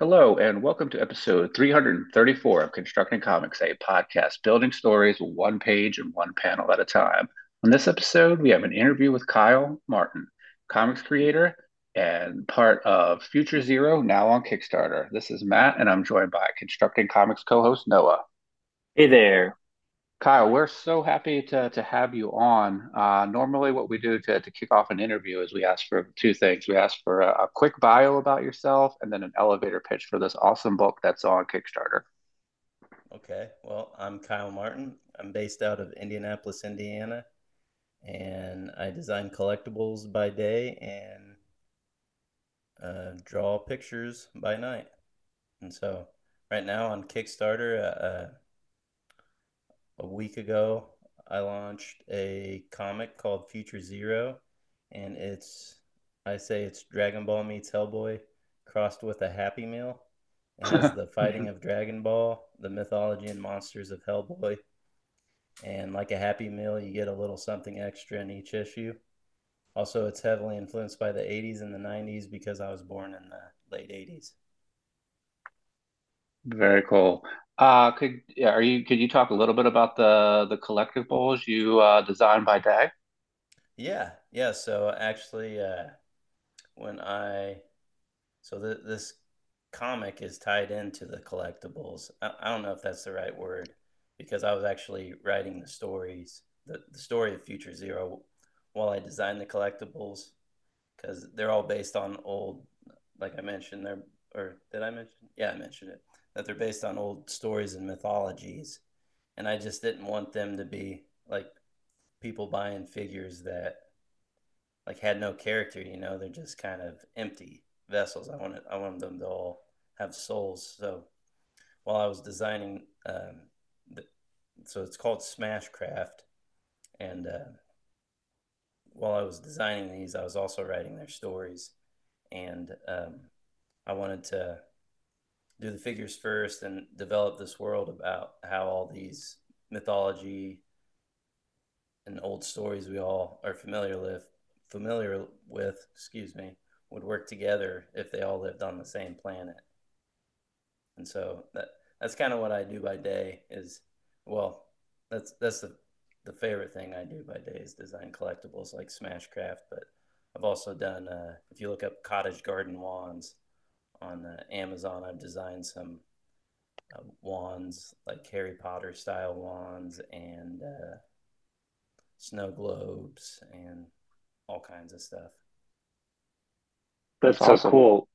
Hello, and welcome to episode 334 of Constructing Comics, a podcast building stories one page and one panel at a time. On this episode, we have an interview with Kyle Martin, comics creator and part of Future Zero, now on Kickstarter. This is Matt, and I'm joined by Constructing Comics co host Noah. Hey there. Kyle, we're so happy to, to have you on. Uh, normally, what we do to, to kick off an interview is we ask for two things. We ask for a, a quick bio about yourself and then an elevator pitch for this awesome book that's on Kickstarter. Okay, well, I'm Kyle Martin. I'm based out of Indianapolis, Indiana, and I design collectibles by day and uh, draw pictures by night. And so, right now on Kickstarter, uh, uh a week ago, I launched a comic called Future Zero, and it's I say it's Dragon Ball meets Hellboy crossed with a Happy Meal. It has the fighting of Dragon Ball, the mythology and monsters of Hellboy, and like a Happy Meal, you get a little something extra in each issue. Also, it's heavily influenced by the 80s and the 90s because I was born in the late 80s. Very cool. Uh, could are you could you talk a little bit about the the collectibles you uh, designed by Dag? Yeah, yeah. So actually, uh, when I so th this comic is tied into the collectibles. I, I don't know if that's the right word because I was actually writing the stories, the, the story of Future Zero, while I designed the collectibles because they're all based on old, like I mentioned, they're or did I mention? Yeah, I mentioned it that they're based on old stories and mythologies. And I just didn't want them to be like people buying figures that like had no character, you know, they're just kind of empty vessels. I wanted I wanted them to all have souls. So while I was designing um, so it's called Smashcraft and uh, while I was designing these, I was also writing their stories, and um, I wanted to do the figures first and develop this world about how all these mythology and old stories we all are familiar with familiar with excuse me would work together if they all lived on the same planet. And so that that's kind of what i do by day is well that's that's the the favorite thing i do by day is design collectibles like smashcraft but i've also done uh, if you look up cottage garden wands on uh, Amazon. I've designed some uh, wands, like Harry Potter style wands, and uh, snow globes, and all kinds of stuff. That's, That's so awesome. cool.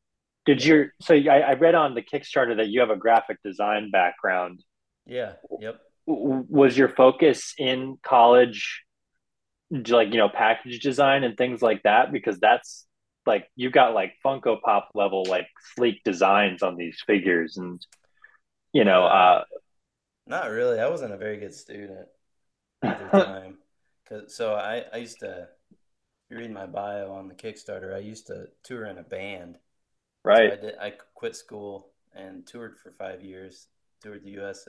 Did you? So I, I read on the Kickstarter that you have a graphic design background. Yeah. Yep. Was your focus in college, like you know, package design and things like that? Because that's like you got like Funko Pop level like sleek designs on these figures, and you know, uh, not really. I wasn't a very good student at the time, cause so I I used to. If you read my bio on the Kickstarter, I used to tour in a band. Right. So I, did, I quit school and toured for five years. Toured the U.S.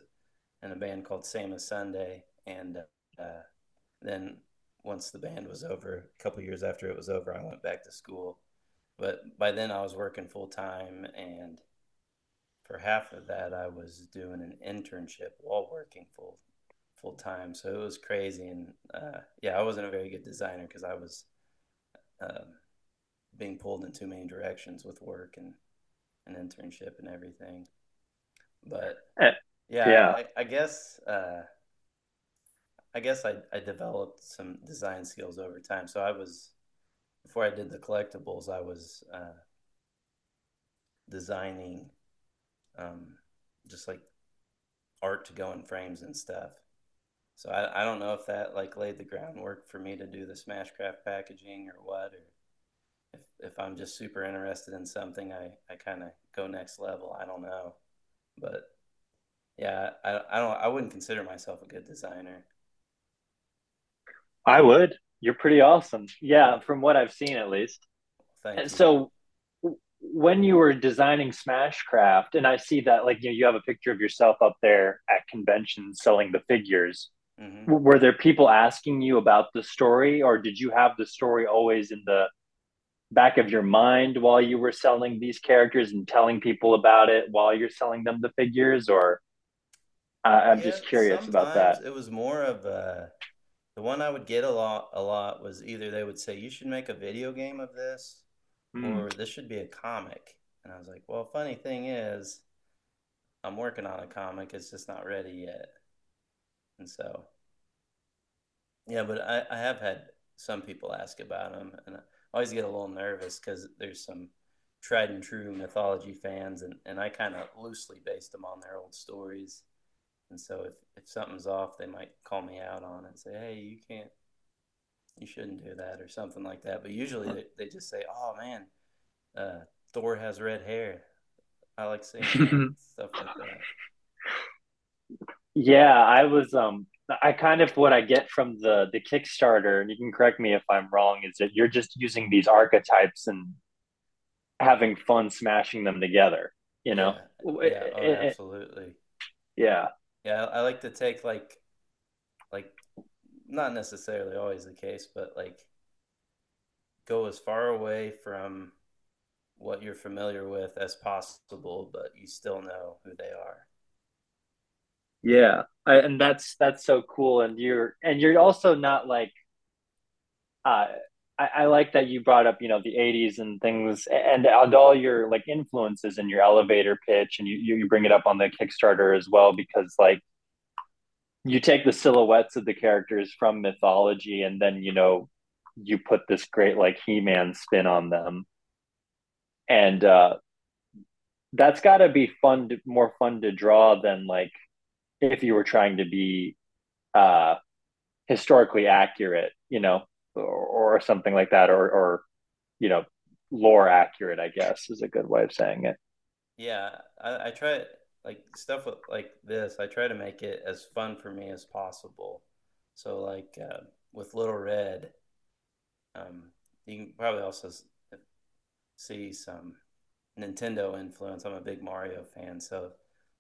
in a band called Same as Sunday, and uh, then once the band was over, a couple years after it was over, I went back to school but by then I was working full time, and for half of that I was doing an internship while working full full time. So it was crazy, and uh, yeah, I wasn't a very good designer because I was um, being pulled in too many directions with work and an internship and everything. But eh, yeah, yeah. I, I guess uh, I guess I, I developed some design skills over time. So I was before I did the collectibles, I was uh, designing um, just like art to go in frames and stuff. So I, I don't know if that like laid the groundwork for me to do the Smashcraft packaging or what, or if, if I'm just super interested in something, I, I kind of go next level. I don't know, but yeah, I, I don't, I wouldn't consider myself a good designer. I would. You're pretty awesome. Yeah, from what I've seen at least. Thank and you. So when you were designing Smashcraft, and I see that like you know you have a picture of yourself up there at conventions selling the figures. Mm-hmm. Were there people asking you about the story, or did you have the story always in the back of your mind while you were selling these characters and telling people about it while you're selling them the figures or uh, i'm Yeah, just curious about that it was more of a the one I would get a lot a lot was either they would say you should make a video game of this Hmm. or this should be a comic. And I was like, well, funny thing is, I'm working on a comic, it's just not ready yet. And so, yeah, but I, I have had some people ask about them, and I always get a little nervous because there's some tried and true mythology fans, and, and I kind of loosely based them on their old stories. And so if, if something's off, they might call me out on it and say, hey, you can't, you shouldn't do that or something like that. But usually they, they just say, oh man, uh, Thor has red hair. I like seeing stuff like that. yeah i was um i kind of what i get from the the kickstarter and you can correct me if i'm wrong is that you're just using these archetypes and having fun smashing them together you know Yeah, yeah, oh, it- it- absolutely. yeah Yeah, I like to take like like not necessarily always the case, but like go as far away from what you're familiar with as possible, but you still know who they are. Yeah, I, and that's that's so cool. And you're and you're also not like uh, I, I like that you brought up you know the '80s and things, and all your like influences in your elevator pitch, and you you bring it up on the Kickstarter as well because like you take the silhouettes of the characters from mythology, and then you know you put this great like He-Man spin on them, and uh, that's got to be fun, to, more fun to draw than like if you were trying to be uh historically accurate, you know, or, or something like that, or or you know, lore accurate, I guess is a good way of saying it. Yeah, I, I try like stuff with, like this. I try to make it as fun for me as possible. So like uh, with Little Red, um, you can probably also see some Nintendo influence. I'm a big Mario fan, so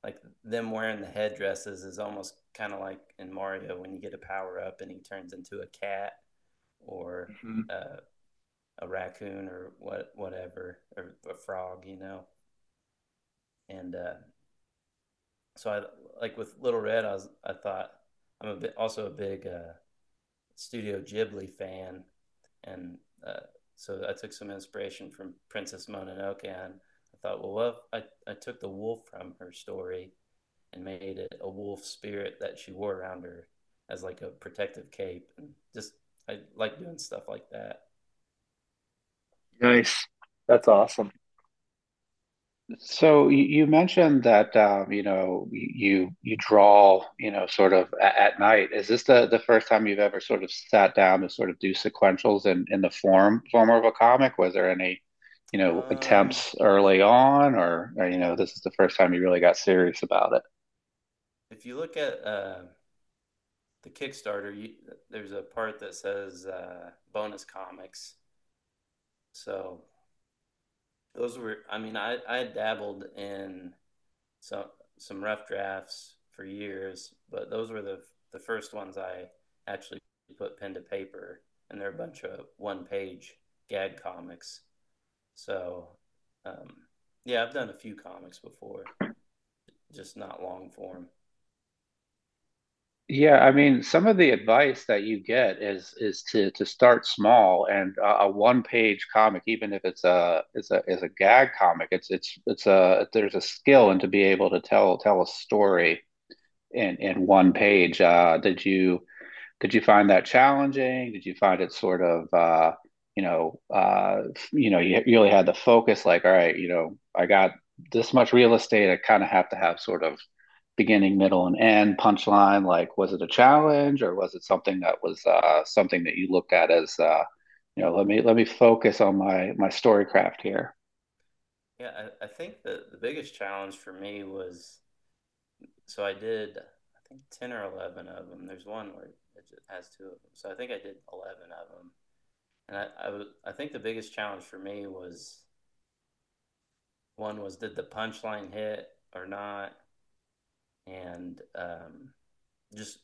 like them wearing the headdresses is almost kind of like in Mario when you get a power up and he turns into a cat or Mhm. uh, a raccoon or what whatever or a frog, you know. And uh, so I like with Little Red, I was I thought I'm a bit also a big uh, Studio Ghibli fan, and uh, so I took some inspiration from Princess Mononoke, and I thought, well, what if I I took the wolf from her story and made it a wolf spirit that she wore around her as like a protective cape, and just I like doing stuff like that. Nice. That's awesome. So you, you mentioned that um, you know you you draw you know sort of at, at night. Is this the the first time you've ever sort of sat down to sort of do sequentials in in the form form of a comic? Was there any you know Um, attempts early on, or, or you know this is the first time you really got serious about it? if you look at uh, the Kickstarter, you, there's a part that says uh, bonus comics. So those were, I mean, I I dabbled in some some rough drafts for years, but those were the the first ones I actually put pen to paper, and they're a bunch of one page gag comics. So um, yeah, I've done a few comics before, just not long form. Yeah, I mean, some of the advice that you get is is to to start small and a, a one page comic, even if it's a is a is a gag comic, it's it's it's a there's a skill and to be able to tell tell a story in in one page. Uh, did you did you find that challenging? Did you find it sort of uh, you know uh, you know you, you really had the focus like, all right, you know, I got this much real estate. I kind of have to have sort of beginning, middle, and end punchline. Like, was it a challenge or was it something that was uh, something that you looked at as uh, you know, let me let me focus on my my story craft here. Yeah, I, I think the the biggest challenge for me was so I did I think 10 or 11 of them. There's one where it has two of them. So I think I did 11 of them. And I, I, was, I think the biggest challenge for me was one was did the punchline hit or not? And um, just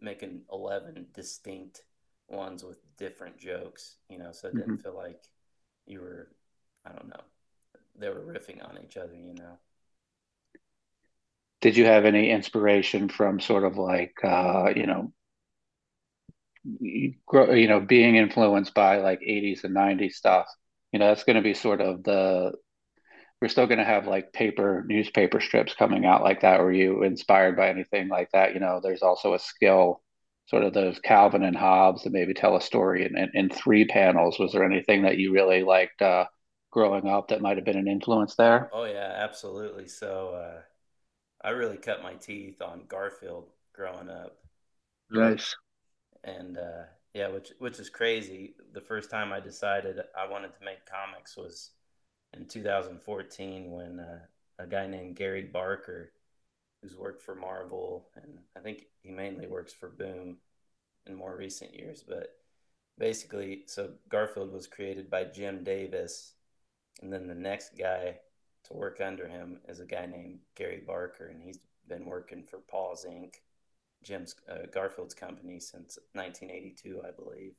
making 11 distinct ones with different jokes, you know, so it Mm-hmm. didn't feel like, you were, I don't know, they were riffing on each other, you know. Did you have any inspiration from sort of like uh, you know, you know, being influenced by like 80s and 90s stuff? You know, that's going to be sort of the we're still going to have like paper newspaper strips coming out like that. Were you inspired by anything like that? You know, there's also a skill, sort of those Calvin and Hobbes that maybe tell a story in, in, in three panels. Was there anything that you really liked uh, growing up that might have been an influence there? Oh yeah, absolutely. So uh, I really cut my teeth on Garfield growing up. Nice. And uh, yeah, which which is crazy. The first time I decided I wanted to make comics was in 2014 when uh, a guy named Gary Barker, who's worked for Marvel, and I think he mainly works for Boom in more recent years, but basically, so Garfield was created by Jim Davis, and then the next guy to work under him is a guy named Gary Barker, and he's been working for Paws Inc., Jim's uh, Garfield's company since 1982, I believe.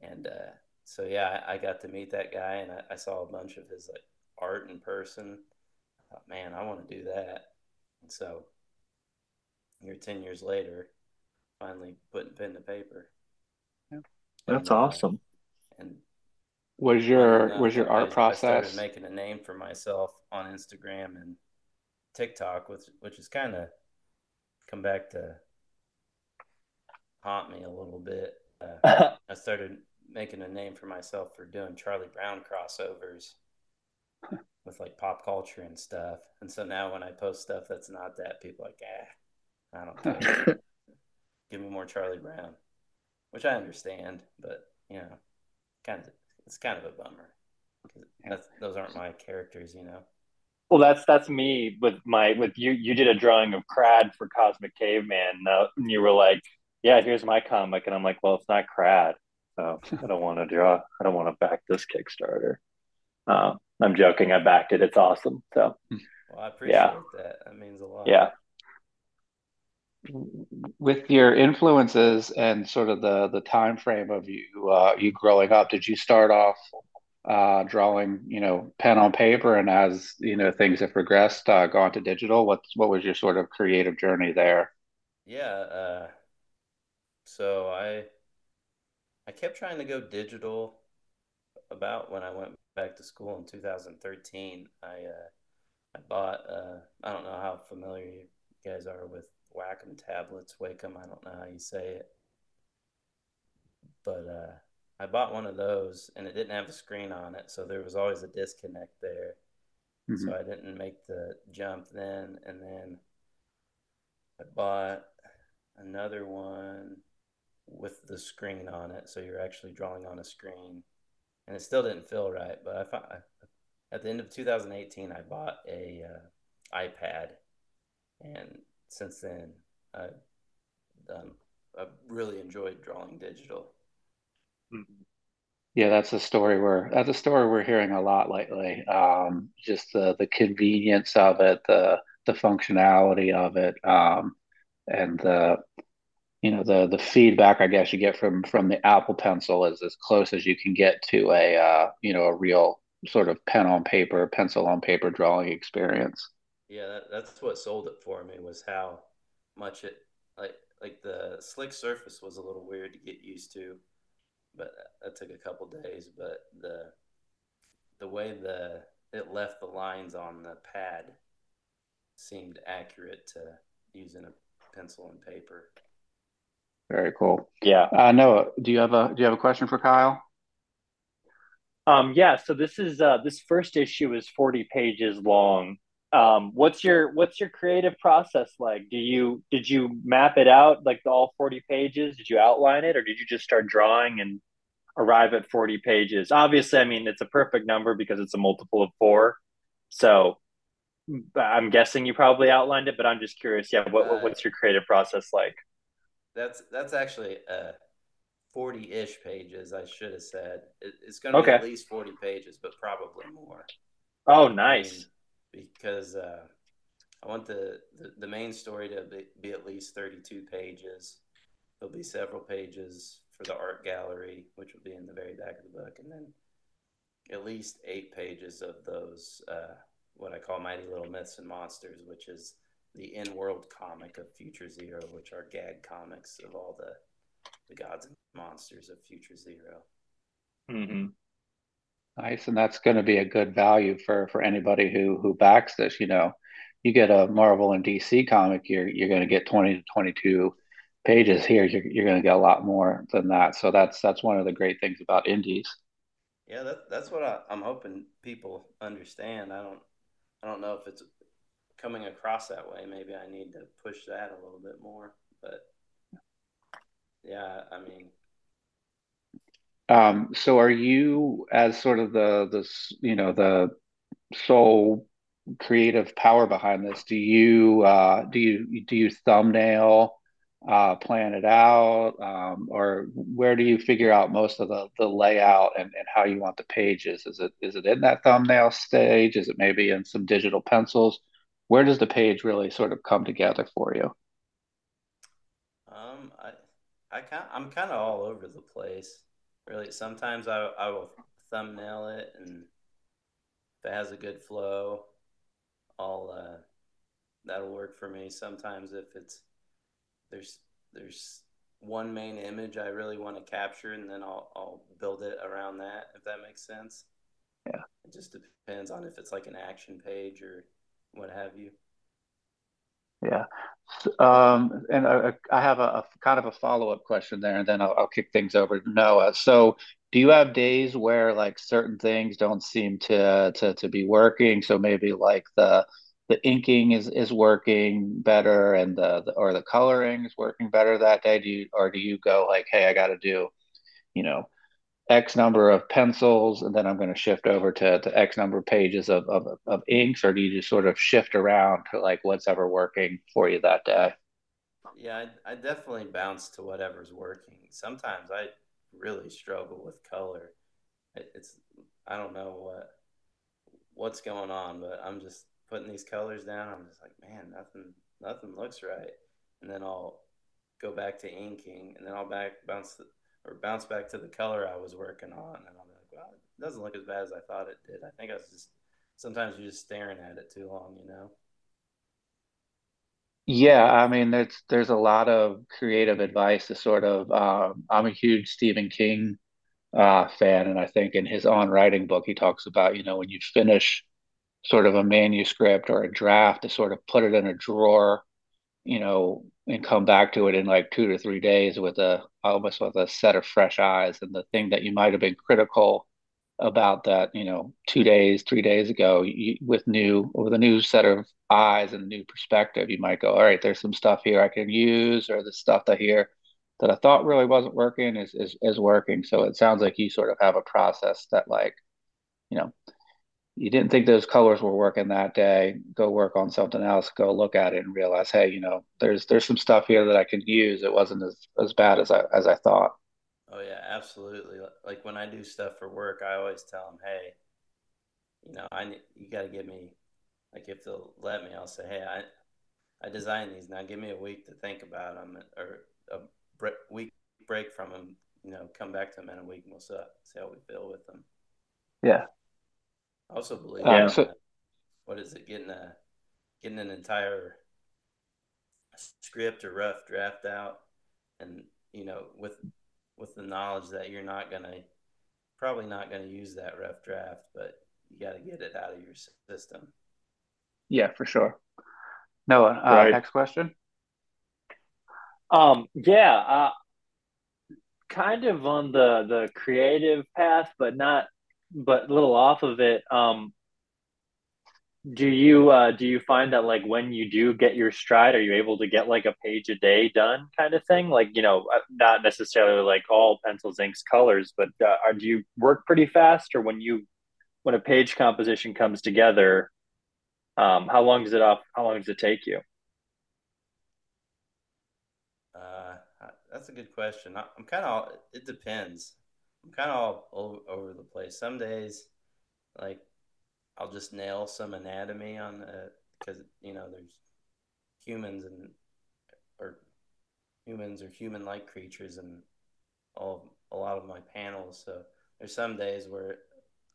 And uh, so yeah, I, I, got to meet that guy and I, I, saw a bunch of his like art in person. I thought, man, I want to do that. And so here, ten years later, finally putting pen to paper. Yeah. That's and, awesome. And was your enough, was your art I, process? I started making a name for myself on Instagram and TikTok, which which is kind of come back to haunt me a little bit. Uh, I started making a name for myself for doing Charlie Brown crossovers with like pop culture and stuff. And so now when I post stuff that's not that, people are like, ah, I don't care. Give me more Charlie Brown, which I understand, but you know, kind of it's kind of a bummer because those aren't my characters, you know. Well, that's that's me with my with you. You did a drawing of Crad for Cosmic Caveman, uh, and you were like, "Yeah, here's my comic," and I'm like, "Well, it's not Crad." So I don't want to draw. I don't want to back this Kickstarter. Uh, I'm joking. I backed it. It's awesome. So, well, I appreciate yeah. that. That means a lot. Yeah. With your influences and sort of the the time frame of you uh, you growing up, did you start off uh, drawing, you know, pen on paper, and as you know things have progressed, uh, gone to digital? What what was your sort of creative journey there? Yeah. Uh, so I I kept trying to go digital about when I went back to school in 2013. I uh, I bought uh, I don't know how familiar you guys are with Wacom tablets, Wacom. I don't know how you say it, but uh, I bought one of those and it didn't have a screen on it, so there was always a disconnect there. Mm-hmm. So I didn't make the jump then, and then I bought another one with the screen on it, so you're actually drawing on a screen, and it still didn't feel right. But I found at the end of 2018, I bought a uh, iPad, and since then, I've done. I've really enjoyed drawing digital. Mm-hmm. Yeah, that's a story we're that's a story we're hearing a lot lately. Um, just the the convenience of it, the the functionality of it, um, and the you know the the feedback I guess you get from from the Apple Pencil is as close as you can get to a uh, you know a real sort of pen on paper, pencil on paper drawing experience. Yeah, that, that's what sold it for me was how much it like like the slick surface was a little weird to get used to, but that took a couple days. But the the way the it left the lines on the pad seemed accurate to using a pencil and paper. Very cool. Yeah. Uh, Noah, do you have a do you have a question for Kyle? Um, yeah. So this is uh, this first issue is forty pages long. Um, what's your what's your creative process like? Do you did you map it out like the, all forty pages? Did you outline it, or did you just start drawing and arrive at forty pages? Obviously, I mean it's a perfect number because it's a multiple of four. So I'm guessing you probably outlined it, but I'm just curious. Yeah, what, what's your creative process like? That's that's actually uh, forty-ish pages. I should have said it, it's going to okay. be at least forty pages, but probably more. Oh, nice. I mean, because uh, I want the, the, the main story to be, be at least thirty-two pages. There'll be several pages for the art gallery, which will be in the very back of the book, and then at least eight pages of those uh, what I call Mighty Little Myths and Monsters, which is the in-world comic of Future Zero, which are gag comics of all the the gods and monsters of Future 0 mm-hmm. Nice, and that's going to be a good value for for anybody who who backs this. You know, you get a Marvel and DC comic, you're you're going to get twenty to twenty two pages. Here, you're you're going to get a lot more than that. So that's that's one of the great things about indies. Yeah, that, that's what I, I'm hoping people understand. I don't I don't know if it's coming across that way. Maybe I need to push that a little bit more. But yeah, I mean, um, so are you as sort of the the you know the sole creative power behind this? Do you uh, do you do you thumbnail uh, plan it out, um, or where do you figure out most of the the layout and, and how you want the pages? Is it is it in that thumbnail stage? Is it maybe in some digital pencils? Where does the page really sort of come together for you? Um, I I kind I'm kind of all over the place really sometimes I I will thumbnail it and if it has a good flow, I'll uh, that'll work for me. Sometimes if it's there's there's one main image I really want to capture and then I'll I'll build it around that if that makes sense. Yeah. It just depends on if it's like an action page or what have you. Yeah. Um, and I, I have a, a kind of a follow-up question there, and then I'll, I'll kick things over to Noah. So, do you have days where like certain things don't seem to to to be working? So maybe like the the inking is is working better, and the, the or the coloring is working better that day. Do you or do you go like, hey, I got to do, you know, X number of pencils, and then I'm going to shift over to, to X number of pages of, of, of inks, or do you just sort of shift around to like what's ever working for you that day? Yeah, I, I definitely bounce to whatever's working. Sometimes I really struggle with color. It, it's I don't know what what's going on, but I'm just putting these colors down. I'm just like, man, nothing nothing looks right, and then I'll go back to inking, and then I'll back bounce or bounce back to the color I was working on, and I'm like, well, it doesn't look as bad as I thought it did. I think I was just sometimes you're just staring at it too long, you know. Yeah, I mean, there's there's a lot of creative advice to sort of. Um, I'm a huge Stephen King uh, fan, and I think in his on writing book, he talks about you know when you finish sort of a manuscript or a draft to sort of put it in a drawer you know, and come back to it in like two to three days with a almost with a set of fresh eyes. And the thing that you might have been critical about that, you know, two days, three days ago, you, with new with a new set of eyes and a new perspective, you might go, all right, there's some stuff here I can use, or the stuff that here that I thought really wasn't working is is is working. So it sounds like you sort of have a process that like, you know, you didn't think those colors were working that day, go work on something else, go look at it and realize, hey, you know, there's there's some stuff here that I can use. It wasn't as, as bad as I as I thought. Oh yeah, absolutely. Like when I do stuff for work, I always tell them, hey, you know, I you got to give me like if they'll let me, I'll say, hey, I I designed these now. Give me a week to think about them, or a week break from them. You know, come back to them in a week, and we'll see how we feel with them. Yeah, I also believe um, so, what is it getting a getting an entire script or rough draft out, and you know with with the knowledge that you're not gonna probably not gonna use that rough draft, but you got to get it out of your system. Yeah, for sure. Noah, uh, right. next question. Um, yeah, uh, kind of on the the creative path, but not but a little off of it, um, do you uh, do you find that like when you do get your stride, are you able to get like a page a day done kind of thing? Like you know, uh, not necessarily like all pencils, inks, colors, but uh, are, do you work pretty fast, or when you when a page composition comes together, um, how long does it off? How long does it take you? Uh, that's a good question. I'm kind of. It depends. I'm kind of all over, the place. Some days, like I'll just nail some anatomy on the because you know there's humans and or humans or human-like creatures and all a lot of my panels. So there's some days where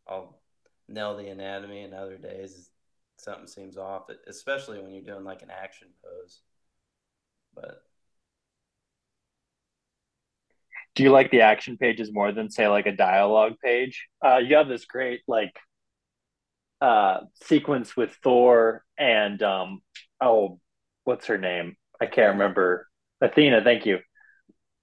I'll nail the anatomy, and other days something seems off, especially when you're doing like an action pose. But do you like the action pages more than say like a dialogue page? Uh, you have this great like uh, sequence with Thor and um, oh, what's her name? I can't remember. Athena, thank you.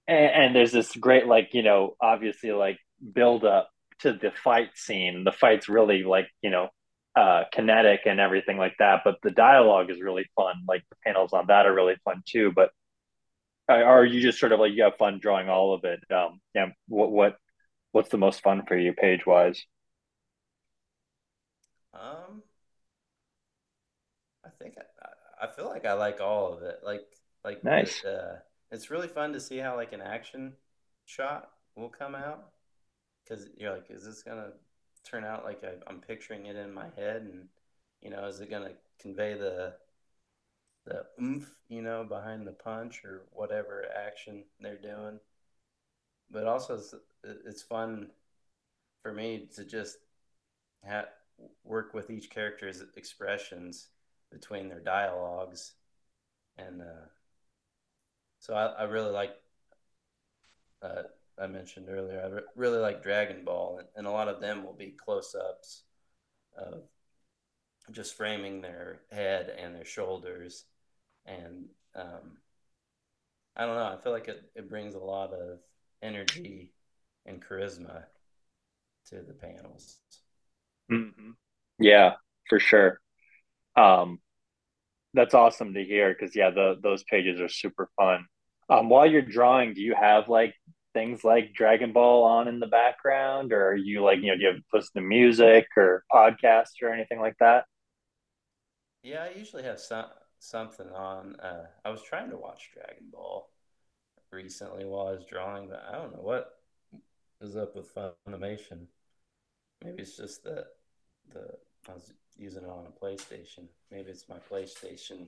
And, and there's this great like you know obviously like build up to the fight scene. The fight's really like you know uh, kinetic and everything like that, but the dialogue is really fun. Like the panels on that are really fun too. But are you just sort of like you have fun drawing all of it? Um, yeah. What what what's the most fun for you, page wise? Um, I think I, I feel like I like all of it. Like like nice. It, uh, it's really fun to see how like an action shot will come out because you're like, is this gonna turn out like I, I'm picturing it in my head, and you know, is it gonna convey the the oomph, you know, behind the punch or whatever action they're doing. But also, it's, it's fun for me to just have, work with each character's expressions between their dialogues, and uh, so I, I really like. Uh, I mentioned earlier, I re- really like Dragon Ball, and, and a lot of them will be close-ups of just framing their head and their shoulders and um, I don't know. I feel like it, it brings a lot of energy and charisma to the panels. Mm-hmm. Yeah, for sure. Um, that's awesome to hear because yeah, the those pages are super fun. Um, while you're drawing, do you have like things like Dragon Ball on in the background, or are you like you know do you have listen to music or podcasts or anything like that? Yeah, I usually have some something on. Uh, I was trying to watch Dragon Ball recently while I was drawing, but I don't know what is up with Funimation. Maybe it's just that the I was using it on a PlayStation. Maybe it's my PlayStation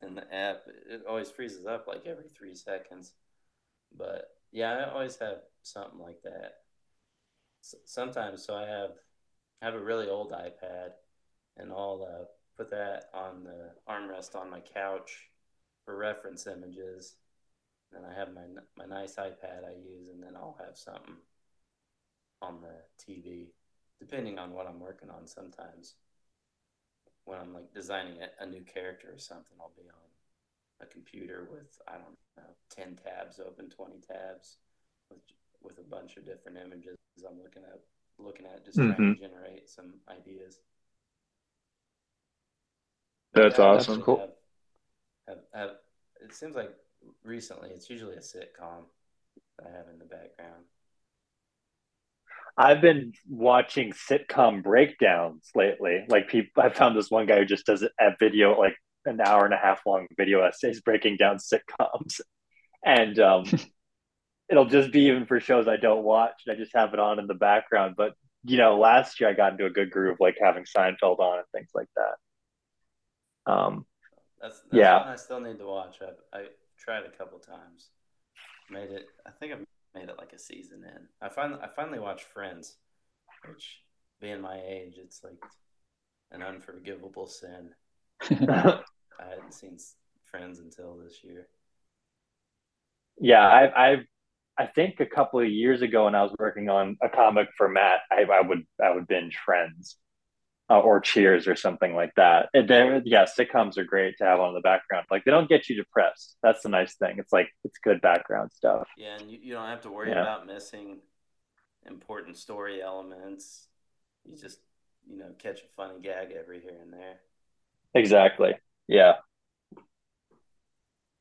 and the app. It always freezes up like every three seconds. But yeah, I always have something like that. Sometimes, so I have I have a really old iPad, and I'll uh, put that on the armrest on my couch for reference images. Then I have my my nice iPad I use, and then I'll have something on the TV, depending on what I'm working on. Sometimes, when I'm like designing a, a new character or something, I'll be on a computer with I don't know ten tabs open, twenty tabs, with with a bunch of different images I'm looking at, looking at, just mm-hmm. trying to generate some ideas. That's awesome. That's cool. Have, have, have, it seems like recently it's usually a sitcom that I have in the background. I've been watching sitcom breakdowns lately. Like people, I found this one guy who just does a video, like an hour and a half long video essays breaking down sitcoms, and um, it'll just be even for shows I don't watch. I just have it on in the background. But you know, last year I got into a good groove, like having Seinfeld on and things like that. Um, that's, that's yeah. I still need to watch. I I tried a couple times. Made it. I think I've made it like a season in. I finally I finally watched Friends, which being my age, it's like an unforgivable sin. I hadn't seen Friends until this year. Yeah, I've, I've I think a couple of years ago when I was working on a comic for Matt, I, I would I would binge Friends uh, or Cheers or something like that. yeah, sitcoms are great to have on the background. Like they don't get you depressed. That's the nice thing. It's like it's good background stuff. Yeah, and you, you don't have to worry yeah. about missing important story elements. You just you know catch a funny gag every here and there. Exactly. Yeah.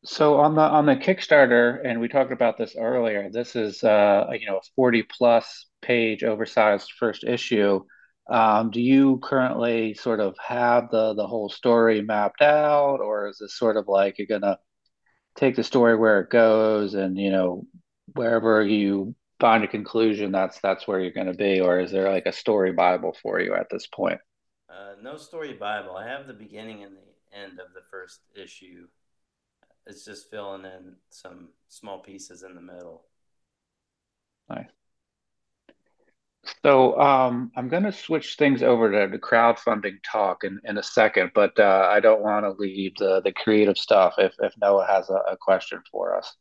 So on the on the Kickstarter, and we talked about this earlier. This is uh, you know a forty plus page oversized first issue. Um, do you currently sort of have the the whole story mapped out, or is this sort of like you're gonna take the story where it goes, and you know wherever you find a conclusion, that's that's where you're going to be, or is there like a story bible for you at this point? Uh, no story bible. I have the beginning and the end of the first issue. It's just filling in some small pieces in the middle. Nice. So um, I'm going to switch things over to the crowdfunding talk in, in a second, but uh, I don't want to leave the, the creative stuff if, if Noah has a, a question for us.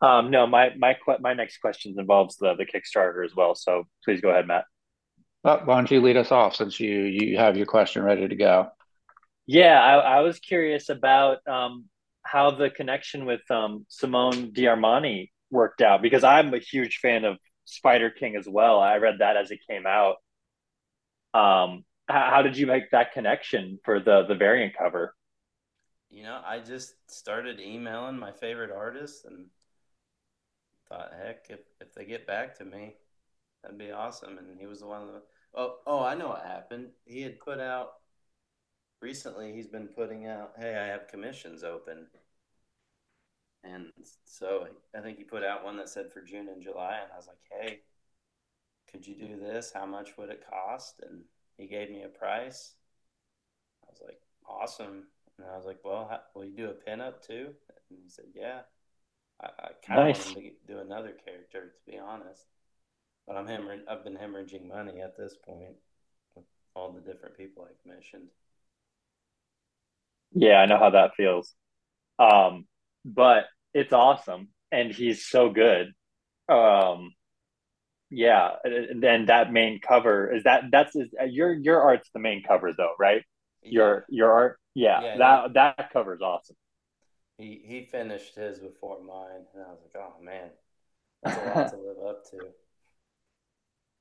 Um, no, my my my next question involves the the Kickstarter as well. So please go ahead, Matt. Well, why don't you lead us off since you you have your question ready to go? Yeah, I, I was curious about um, how the connection with um, Simone D'Armini worked out because I'm a huge fan of Spider King as well. I read that as it came out. Um, how, how did you make that connection for the the variant cover? You know, I just started emailing my favorite artists and thought, heck, if if they get back to me, that'd be awesome. And he was the one the oh oh I know what happened. He had put out recently. He's been putting out, hey, I have commissions open. And so I think he put out one that said for June and July, and I was like, hey, could you do this? How much would it cost? And he gave me a price. I was like, awesome. And I was like, well, how, will you do a pinup too? And he said, yeah. I, I kind of nice. want to do another character, to be honest. But I'm hemorrhaging, I've been hemorrhaging money at this point with all the different people I've commissioned. Yeah, I know how that feels. Um, but it's awesome, and he's so good. Um, yeah, and then that main cover is that that's your your art's the main cover though, right? Yeah. Your your art, yeah, yeah that he, that cover is awesome. He he finished his before mine, and I was like, oh man, that's a lot to live up to.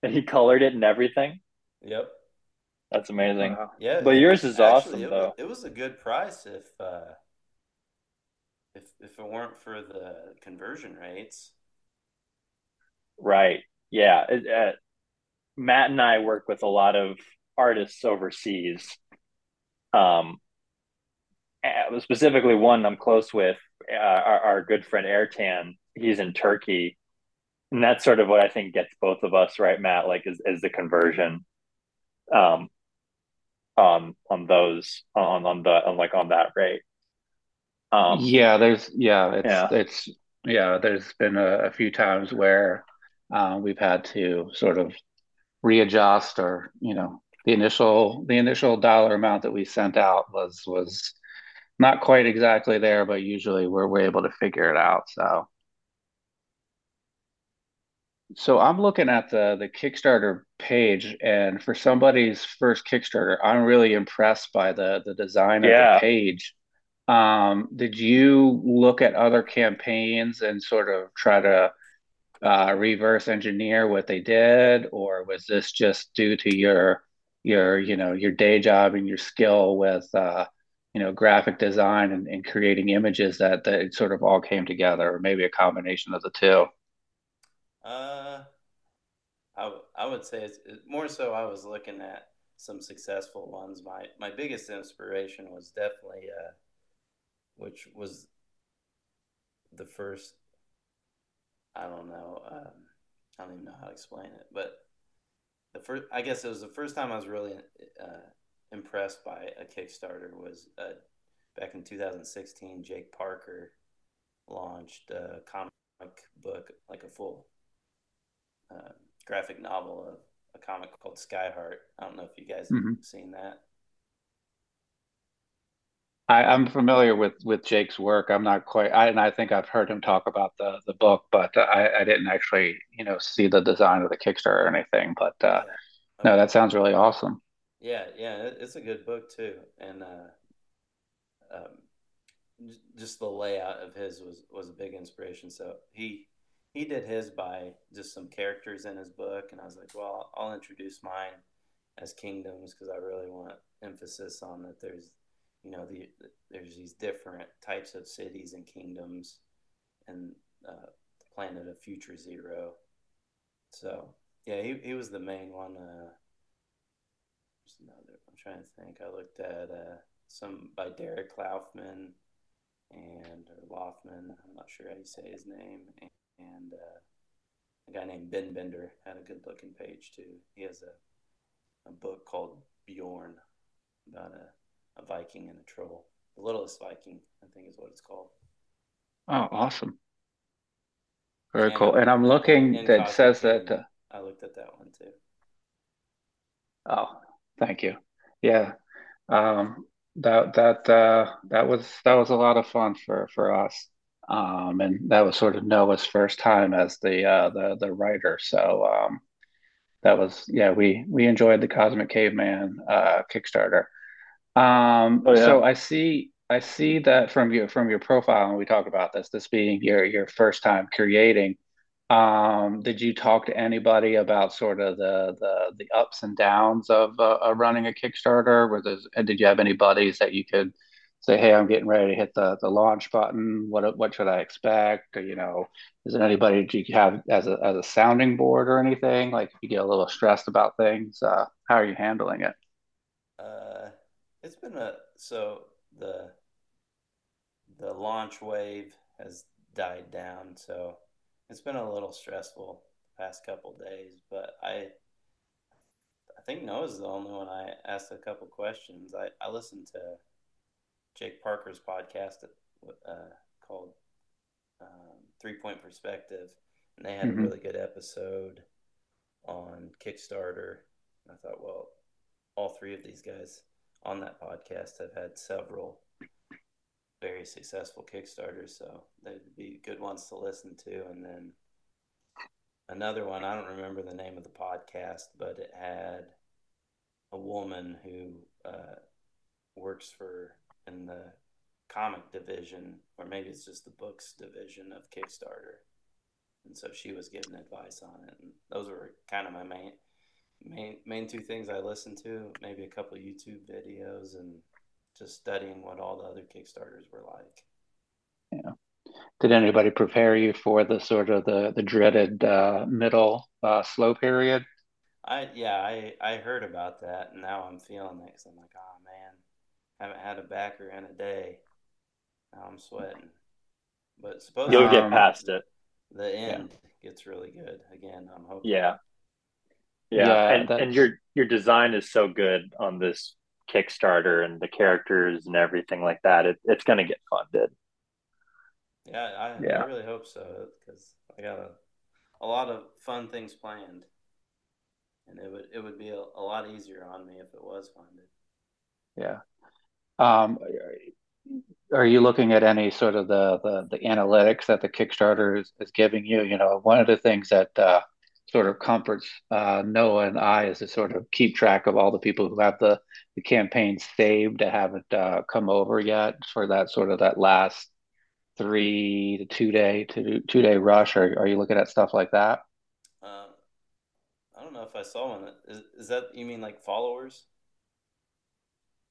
And he colored it and everything. Yep. That's amazing. Yeah, but yours is actually, awesome it though. Was, it was a good price if uh, if if it weren't for the conversion rates. Right. Yeah. It, uh, Matt and I work with a lot of artists overseas. Um, specifically one I'm close with, uh, our, our good friend Ertan. He's in Turkey, and that's sort of what I think gets both of us right, Matt. Like, is is the conversion, um, on on those on on the on like on that rate. Um, yeah, there's yeah, it's yeah. it's yeah. There's been a, a few times where uh, we've had to sort of readjust, or you know, the initial the initial dollar amount that we sent out was was not quite exactly there, but usually we're we're able to figure it out. So. So I'm looking at the the Kickstarter page, and for somebody's first Kickstarter, I'm really impressed by the the design yeah. of the page. Um, did you look at other campaigns and sort of try to uh, reverse engineer what they did, or was this just due to your your you know your day job and your skill with uh, you know graphic design and, and creating images that that it sort of all came together, or maybe a combination of the two? Uh, I I would say it's, it's more so. I was looking at some successful ones. My my biggest inspiration was definitely uh, which was the first. I don't know. Um, I don't even know how to explain it, but the first. I guess it was the first time I was really uh, impressed by a Kickstarter was uh, back in 2016. Jake Parker launched a comic book, like a full uh, graphic novel of a comic called Skyheart. I don't know if you guys mm-hmm. have seen that. I, I'm familiar with with Jake's work. I'm not quite, I, and I think I've heard him talk about the the book, but I, I didn't actually, you know, see the design of the Kickstarter or anything. But uh, okay. no, that sounds really awesome. Yeah, yeah, it's a good book too, and uh, um, just the layout of his was was a big inspiration. So he he did his by just some characters in his book, and I was like, well, I'll introduce mine as kingdoms because I really want emphasis on that. There's you know, the, there's these different types of cities and kingdoms, and uh, the planet of Future Zero. So yeah, he he was the main one. Uh, another. I'm trying to think. I looked at uh, some by Derek Laufman and or Laufman. I'm not sure how you say his name. And, and uh, a guy named Ben Bender had a good looking page too. He has a a book called Bjorn about a a Viking and a troll. The littlest Viking, I think, is what it's called. Oh, awesome! Very and, cool. And I'm looking that says that. Uh, I looked at that one too. Oh, thank you. Yeah. Um, that that uh, that was that was a lot of fun for for us. Um, and that was sort of Noah's first time as the uh, the the writer. So um, that was yeah, we we enjoyed the Cosmic Caveman uh, Kickstarter. Um, Oh yeah. so I see I see that from your from your profile, and we talk about this, this being your your first time creating. Um, did you talk to anybody about sort of the the the ups and downs of uh, of running a Kickstarter? Was there, and did you have any buddies that you could say, "Hey, I'm getting ready to hit the the launch button. What what should I expect?" Or, you know, is there anybody that you have as a as a sounding board or anything? Like if you get a little stressed about things, uh, how are you handling it? Uh, it's been a so the the launch wave has died down, so it's been a little stressful the past couple days. But I I think Noah's the only one I asked a couple questions. I I listened to Jake Parker's podcast uh, called um, Three Point Perspective, and they had a hmm really good episode on Kickstarter. And I thought, well, all three of these guys on that podcast have had several very successful Kickstarters, so they'd be good ones to listen to. And then another one, I don't remember the name of the podcast, but it had a woman who uh, works for in the comic division, or maybe it's just the books division of Kickstarter. And so she was giving advice on it. And those were kind of my main main main two things I listened to, maybe a couple of YouTube videos and just studying what all the other Kickstarters were like. Yeah. Did anybody prepare you for the sort of the the dreaded uh, middle uh, slow period? I yeah, I I heard about that and now I'm feeling it because I'm like, oh man, I haven't had a backer in a day. Now I'm sweating. But suppose You'll get Um, past it. the yeah, end gets really good. Again, I'm hoping. Yeah. Yeah. yeah, And and your your design is so good on this Kickstarter and the characters and everything like that. It, it's gonna get funded. Yeah, I, I really hope so because I got a, a lot of fun things planned, and it would it would be a, a lot easier on me if it was funded. yeah. Um, are you looking at any sort of the the, the analytics that the Kickstarter is, is giving you? You know, one of the things that uh, sort of comforts uh, Noah and I is to sort of keep track of all the people who have the the campaign saved that haven't uh, come over yet for that sort of that last three to two day to two day rush. Are are you looking at stuff like that? Um, I don't know if I saw one. Is, is that you mean like followers?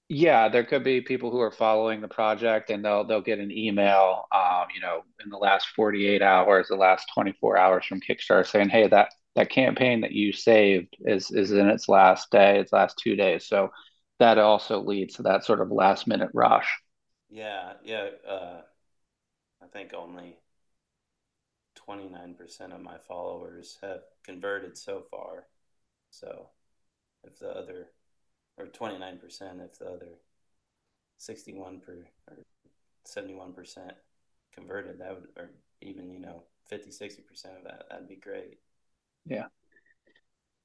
Yeah, there could be people who are following the project and they'll they'll get an email, um, you know, in the last 48 hours, the last 24 hours from Kickstarter saying, "Hey, that that campaign that you saved is is in its last day, its last two days." So that also leads to that sort of last minute rush. Yeah, yeah. Uh, I think only 29% of my followers have converted so far. So if the other, or 29% if the other 61 per or 71% converted, that would, or even, you know, 50, 60% of that, that'd be great. Yeah.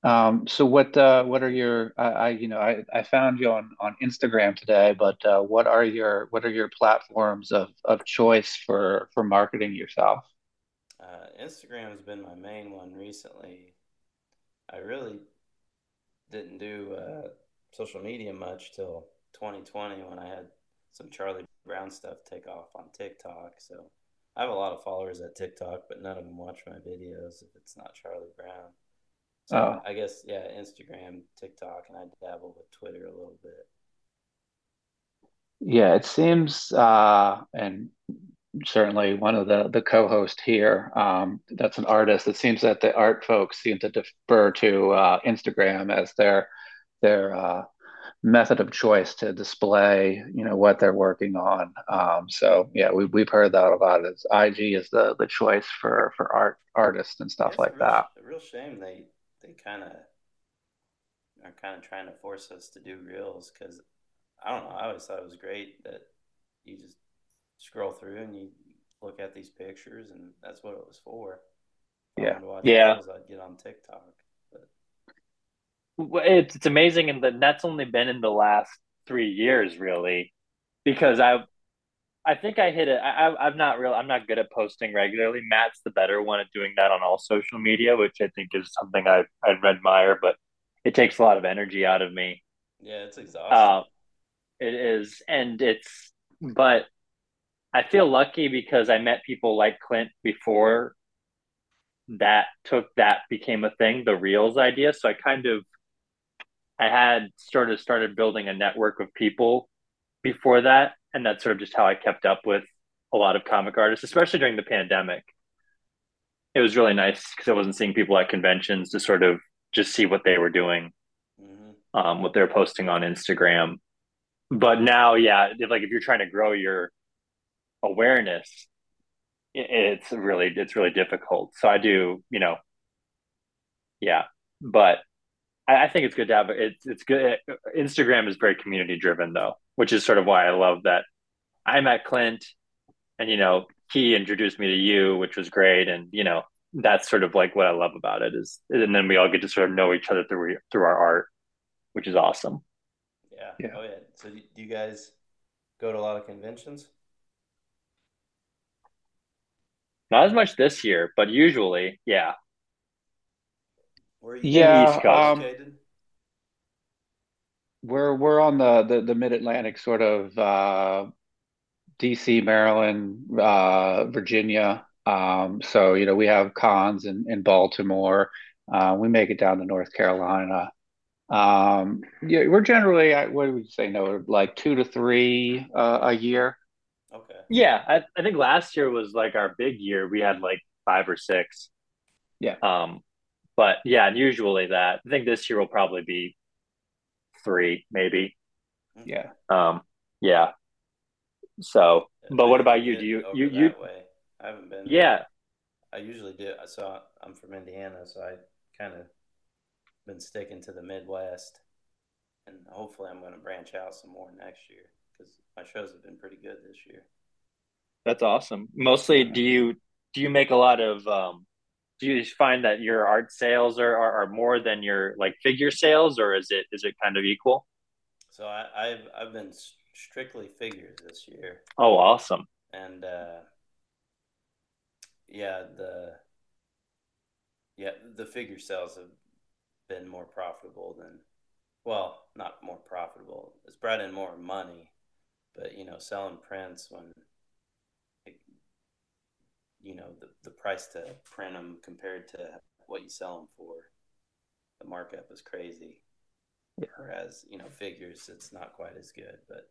Um, so what uh, what are your I, I you know I, I found you on, on Instagram today, but uh, what are your what are your platforms of, of choice for for marketing yourself? Uh, Instagram has been my main one recently. I really didn't do uh, social media much till 2020 when I had some Charlie Brown stuff take off on TikTok. So I have a lot of followers at TikTok, but none of them watch my videos if it's not Charlie Brown. So Oh, I, guess yeah, Instagram, TikTok, and I dabble with Twitter a little bit. yeah, it seems uh, and certainly one of the the co-hosts here um, that's an artist. It seems that the art folks seem to defer to uh, Instagram as their their uh, method of choice to display, you know, what they're working on. Um, so yeah, we we've heard that a lot. Is IG is the the choice for for art artists and stuff it's a like real that. a real shame they they kind of are kind of trying to force us to do reels because I don't know. I always thought it was great that you just scroll through and you look at these pictures, and that's what it was for. If I Yeah. wanted to watch Yeah. reels, I'd get on TikTok. It's it's amazing, and that's only been in the last three years, really, because I I think I hit it. I, I'm not real. I'm not good at posting regularly. Matt's the better one at doing that on all social media, which I think is something I I admire. But it takes a lot of energy out of me. Yeah, it's exhausting. Uh, it is, and it's. But I feel lucky because I met people like Clint before that took that became a thing, the Reels idea. So I kind of I had sort of started building a network of people before that, and that's sort of just how I kept up with a lot of comic artists, especially during the pandemic. It was really nice because I wasn't seeing people at conventions to sort of just see what they were doing, mm-hmm. um, what they're posting on Instagram. But now, yeah, if, like if you're trying to grow your awareness, it's really it's really difficult. So I do, you know, yeah, but I, I think it's good to have it's it's good. Instagram is very community driven though, which is sort of why I love that. I met Clint, and you know he introduced me to you, which was great, and you know that's sort of like what I love about it is, and then we all get to sort of know each other through through our art, which is awesome. Yeah. yeah. Oh yeah. So do you guys go to a lot of conventions? Not as much this year, but usually, yeah. Where are you yeah, East Coast. Um, we're we're on the the, the mid Atlantic sort of uh, DC, Maryland, uh, Virginia. Um, so you know we have cons in in Baltimore. Uh, we make it down to North Carolina. Um, yeah, we're generally what would you say? No, like two to three uh, a year. Okay. Yeah, I, I think last year was like our big year. We had like five or six. Yeah. Um, but yeah, and usually that. I think this year will probably be three, maybe. Yeah. Um. Yeah. So, but what about you? Do you you you? Way. I haven't been. Yeah. I usually do. So saw. I'm from Indiana, so I kind of been sticking to the Midwest, and hopefully I'm going to branch out some more next year because my shows have been pretty good this year. That's awesome. Mostly, do you do you make a lot of? Um, do you find that your art sales are, are, are more than your like figure sales, or is it is it kind of equal? So I, I've I've been strictly figures this year. Oh, awesome! And uh, yeah, the yeah the figure sales have been more profitable than well, not more profitable. It's brought in more money but you know, selling prints when you know the the price to print them compared to what you sell them for, the markup is crazy. Yeah. Whereas you know figures, it's not quite as good, but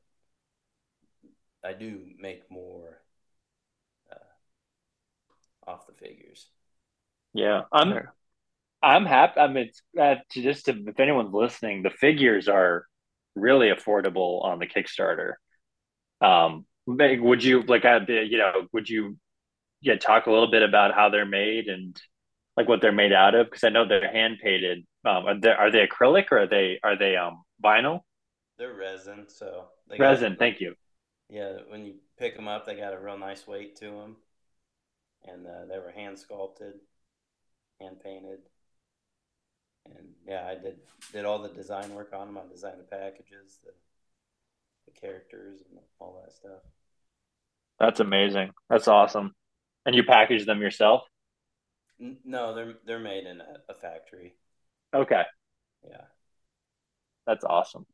I do make more uh, off the figures. Yeah, I'm. I'm happy. I mean, it's, uh, to just to, if anyone's listening, the figures are really affordable on the Kickstarter. Um, would you like, uh, you know, would you yeah talk a little bit about how they're made and like what they're made out of? Because I know they're hand painted. Um, are they, are they acrylic or are they are they um vinyl? They're resin, so resin. Got, thank you. Yeah, when you pick them up, they got a real nice weight to them, and uh, they were hand sculpted, hand painted, and yeah, I did did all the design work on them. I designed the packages, the the characters and all that stuff. That's amazing. That's awesome. And you package them yourself? No, they're they're made in a, a factory. Okay. Yeah. That's awesome.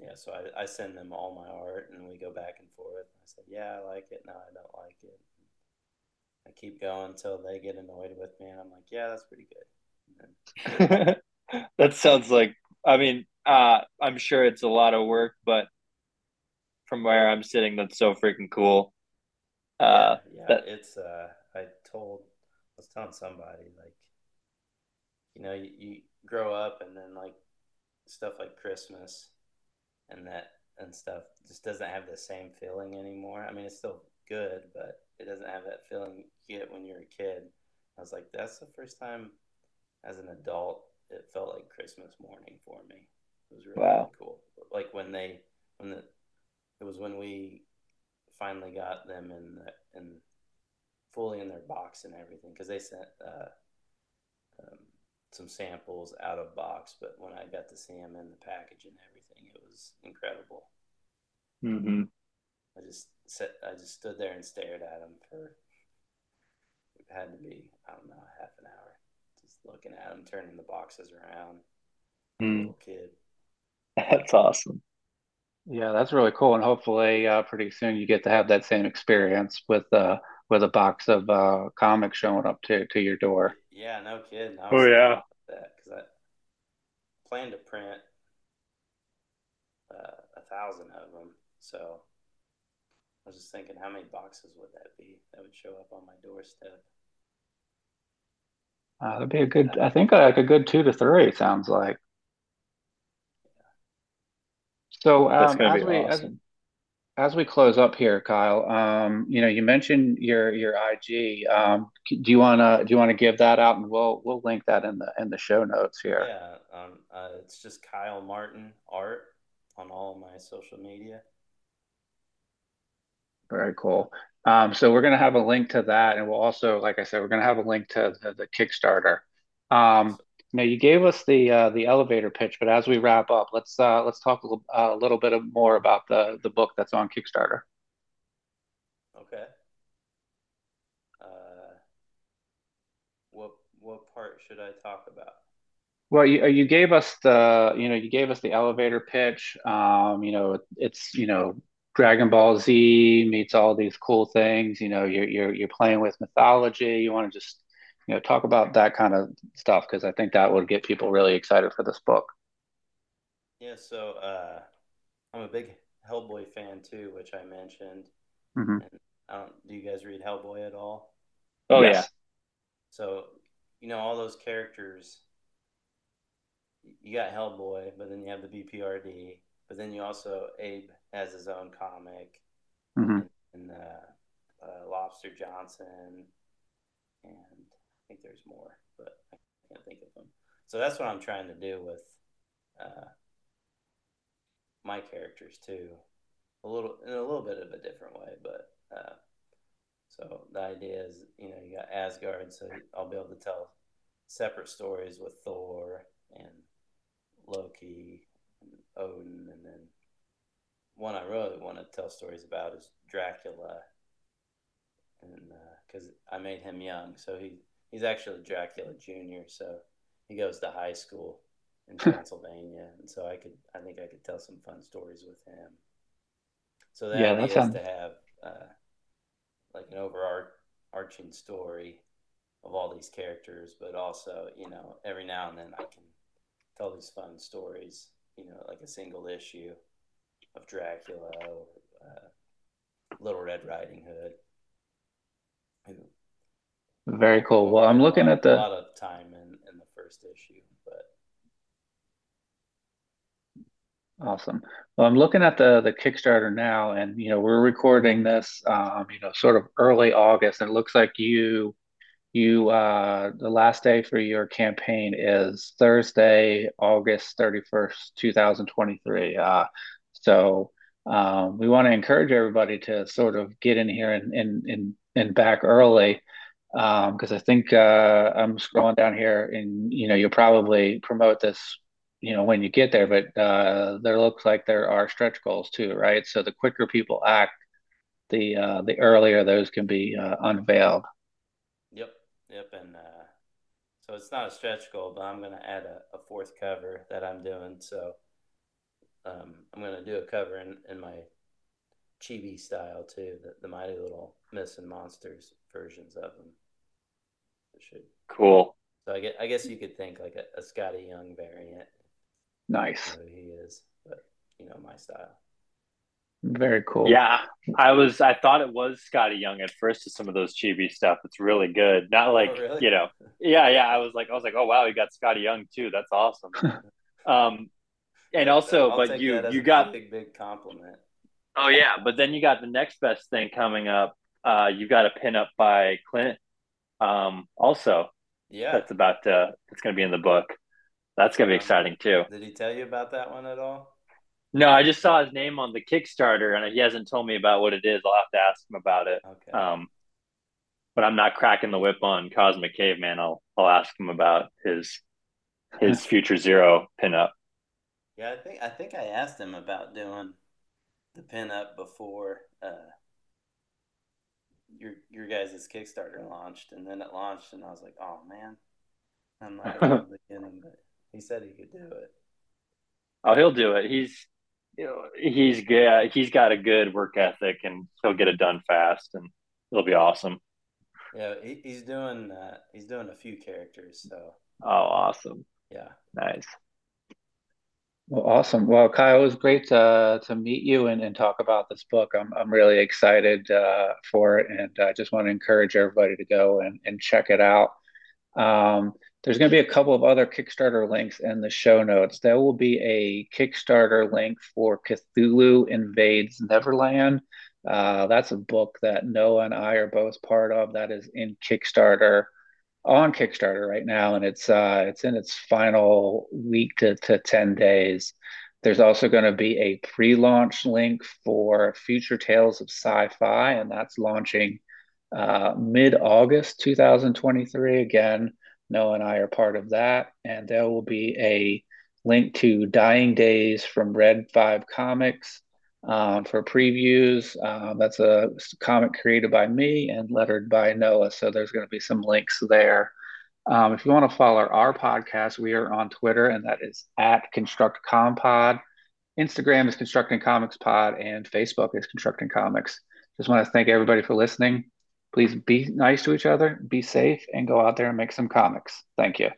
Yeah, so I, I send them all my art and we go back and forth. I said, Yeah, I like it. No, I don't like it. I keep going until they get annoyed with me and I'm like, Yeah, that's pretty good. that sounds like I mean, uh, I'm sure it's a lot of work, but from where I'm sitting that's so freaking cool. Uh, yeah, yeah that... it's. Uh, I told, I was telling somebody like, you know, you, you grow up and then like stuff like Christmas and that and stuff just doesn't have the same feeling anymore. I mean, it's still good, but it doesn't have that feeling you get when you're a kid. I was like, that's the first time as an adult it felt like Christmas morning for me. It was really, wow. really cool. Like when they when the it was when we finally got them in the, in fully in their box and everything because they sent uh, um, some samples out of box, but when I got to see them in the package and everything, it was incredible. Mm-hmm. I just sat, I just stood there and stared at them for it had to be I don't know half an hour, just looking at them, turning the boxes around. Mm. Little kid. That's awesome. Yeah, that's really cool, and hopefully, uh, pretty soon you get to have that same experience with uh, with a box of uh, comics showing up to to your door. Yeah, no kidding. I Oh, was thinking yeah. that because I plan to print uh, a thousand of them. So I was just thinking, how many boxes would that be that would show up on my doorstep? Uh, that'd be a good, I think, like a good two to three. Sounds like. So, um, as we as awesome. as we close up here, Kyle, um, you know, you mentioned your your IG. Um, do you wanna do you wanna give that out, and we'll we'll link that in the in the show notes here. Yeah, um, uh, it's just Kyle Martin Art on all of my social media. Very cool. Um, so we're going to have a link to that, and we'll also, like I said, we're going to have a link to the, the Kickstarter. Um, Awesome. Now you gave us the uh, the elevator pitch, but as we wrap up, let's uh, let's talk a little, a little bit more about the the book that's on Kickstarter. Okay. Uh, what what part should I talk about? Well, you you gave us the you know you gave us the elevator pitch. Um, you know it's you know Dragon Ball Z meets all these cool things. You know you're you're you're playing with mythology. You want to just you know talk about that kind of stuff because I think that would get people really excited for this book. Yeah, so uh, I'm a big Hellboy fan too, which I mentioned. hmm And I don't, you guys read Hellboy at all? Oh yeah. So, you know, all those characters, you got Hellboy, but then you have the BPRD, but then you also, Abe has his own comic, hmm and, and uh, uh, Lobster Johnson, and I think there's more, but I can't think of them. So that's what I'm trying to do with uh, my characters too, a little in a little bit of a different way, but uh, so the idea is, you know, you got Asgard, so I'll be able to tell separate stories with Thor and Loki and Odin, and then one I really want to tell stories about is Dracula, and because I made him young, so he he's actually Dracula Junior, so he goes to high school in Pennsylvania, and so I could I think I could tell some fun stories with him. So the Yeah, that idea sounds to have uh, like an overarching story of all these characters, but also you know every now and then I can tell these fun stories, you know, like a single issue of Dracula or uh, Little Red Riding Hood, who Very cool. Well, I'm looking at a the lot of time in in the first issue, but Awesome. Well, I'm looking at the the Kickstarter now, and you know we're recording this, um, you know, sort of early August, and it looks like you you uh, the last day for your campaign is Thursday, August 31st, 2023. Uh, so um, we want to encourage everybody to sort of get in here and and and, and back early. Um, because I think uh, I'm scrolling down here, and you know you'll probably promote this, you know, when you get there. But uh, there looks like there are stretch goals too, right? So the quicker people act, the uh, the earlier those can be uh, unveiled. yep, yep, and uh, so it's not a stretch goal, but I'm gonna add a, a fourth cover that I'm doing. So um, I'm gonna do a cover in, in my chibi style too, the, the Mighty Little Myths and Monsters versions of them. It should. Cool. So I guess, I guess you could think like a, a Skottie Young variant, Nice, you know who he is, but you know my style. very cool. Yeah, I was. I thought it was Skottie Young at first to some of those chibi stuff. It's really good. Not like Oh, really? you know. Yeah, yeah. I was like, I was like, oh wow, you got Skottie Young too. That's awesome. Um, and also, I'll but you you got. big, big compliment. Oh yeah, but then you got the next best thing coming up. Uh, you got a pin up by Clint. Um, also Yeah. that's about to. It's going to be in the book. That's going to be Um, exciting too. did he tell you about that one at all? No, I just saw his name on the Kickstarter, and he hasn't told me about what it is. I'll have to ask him about it. Okay. Um, but I'm not cracking the whip on Cosmic Caveman. I'll I'll ask him about his his Future Zero pinup. Yeah, I think I think I asked him about doing the pin up before uh, your your guys' Kickstarter launched, and then it launched, and I was like, oh man, I'm not the beginning, but he said he could do it. Oh, he'll do it. He's you know, he's yeah, he's got a good work ethic, and he'll get it done fast, and it'll be awesome. Yeah, he, he's doing uh, he's doing a few characters, so. Oh, awesome! Yeah, nice. Well, awesome. Well, Kyle, it was great to, to meet you and, and talk about this book. I'm, I'm really excited uh, for it, and I just want to encourage everybody to go and, and check it out. Um, there's going to be a couple of other Kickstarter links in the show notes. There will be a Kickstarter link for Cthulhu Invades Neverland. Uh, that's a book that Noah and I are both part of. That is in Kickstarter on Kickstarter right now, and it's uh, it's in its final week to, to ten days. There's also going to be a pre-launch link for Future Tales of Sci-Fi, and that's launching uh, mid-August 2023. Again, Noah and I are part of that, and there will be a link to Dying Days from Red Five Comics um, for previews. Um, that's a comic created by me and lettered by Noah. So there's going to be some links there. Um, if you want to follow our podcast, we are on Twitter, and that is at Construct ConstructCompod. Instagram is Constructing Comics Pod, and Facebook is Constructing Comics. Just want to thank everybody for listening. Please be nice to each other, be safe, and go out there and make some comics. Thank you.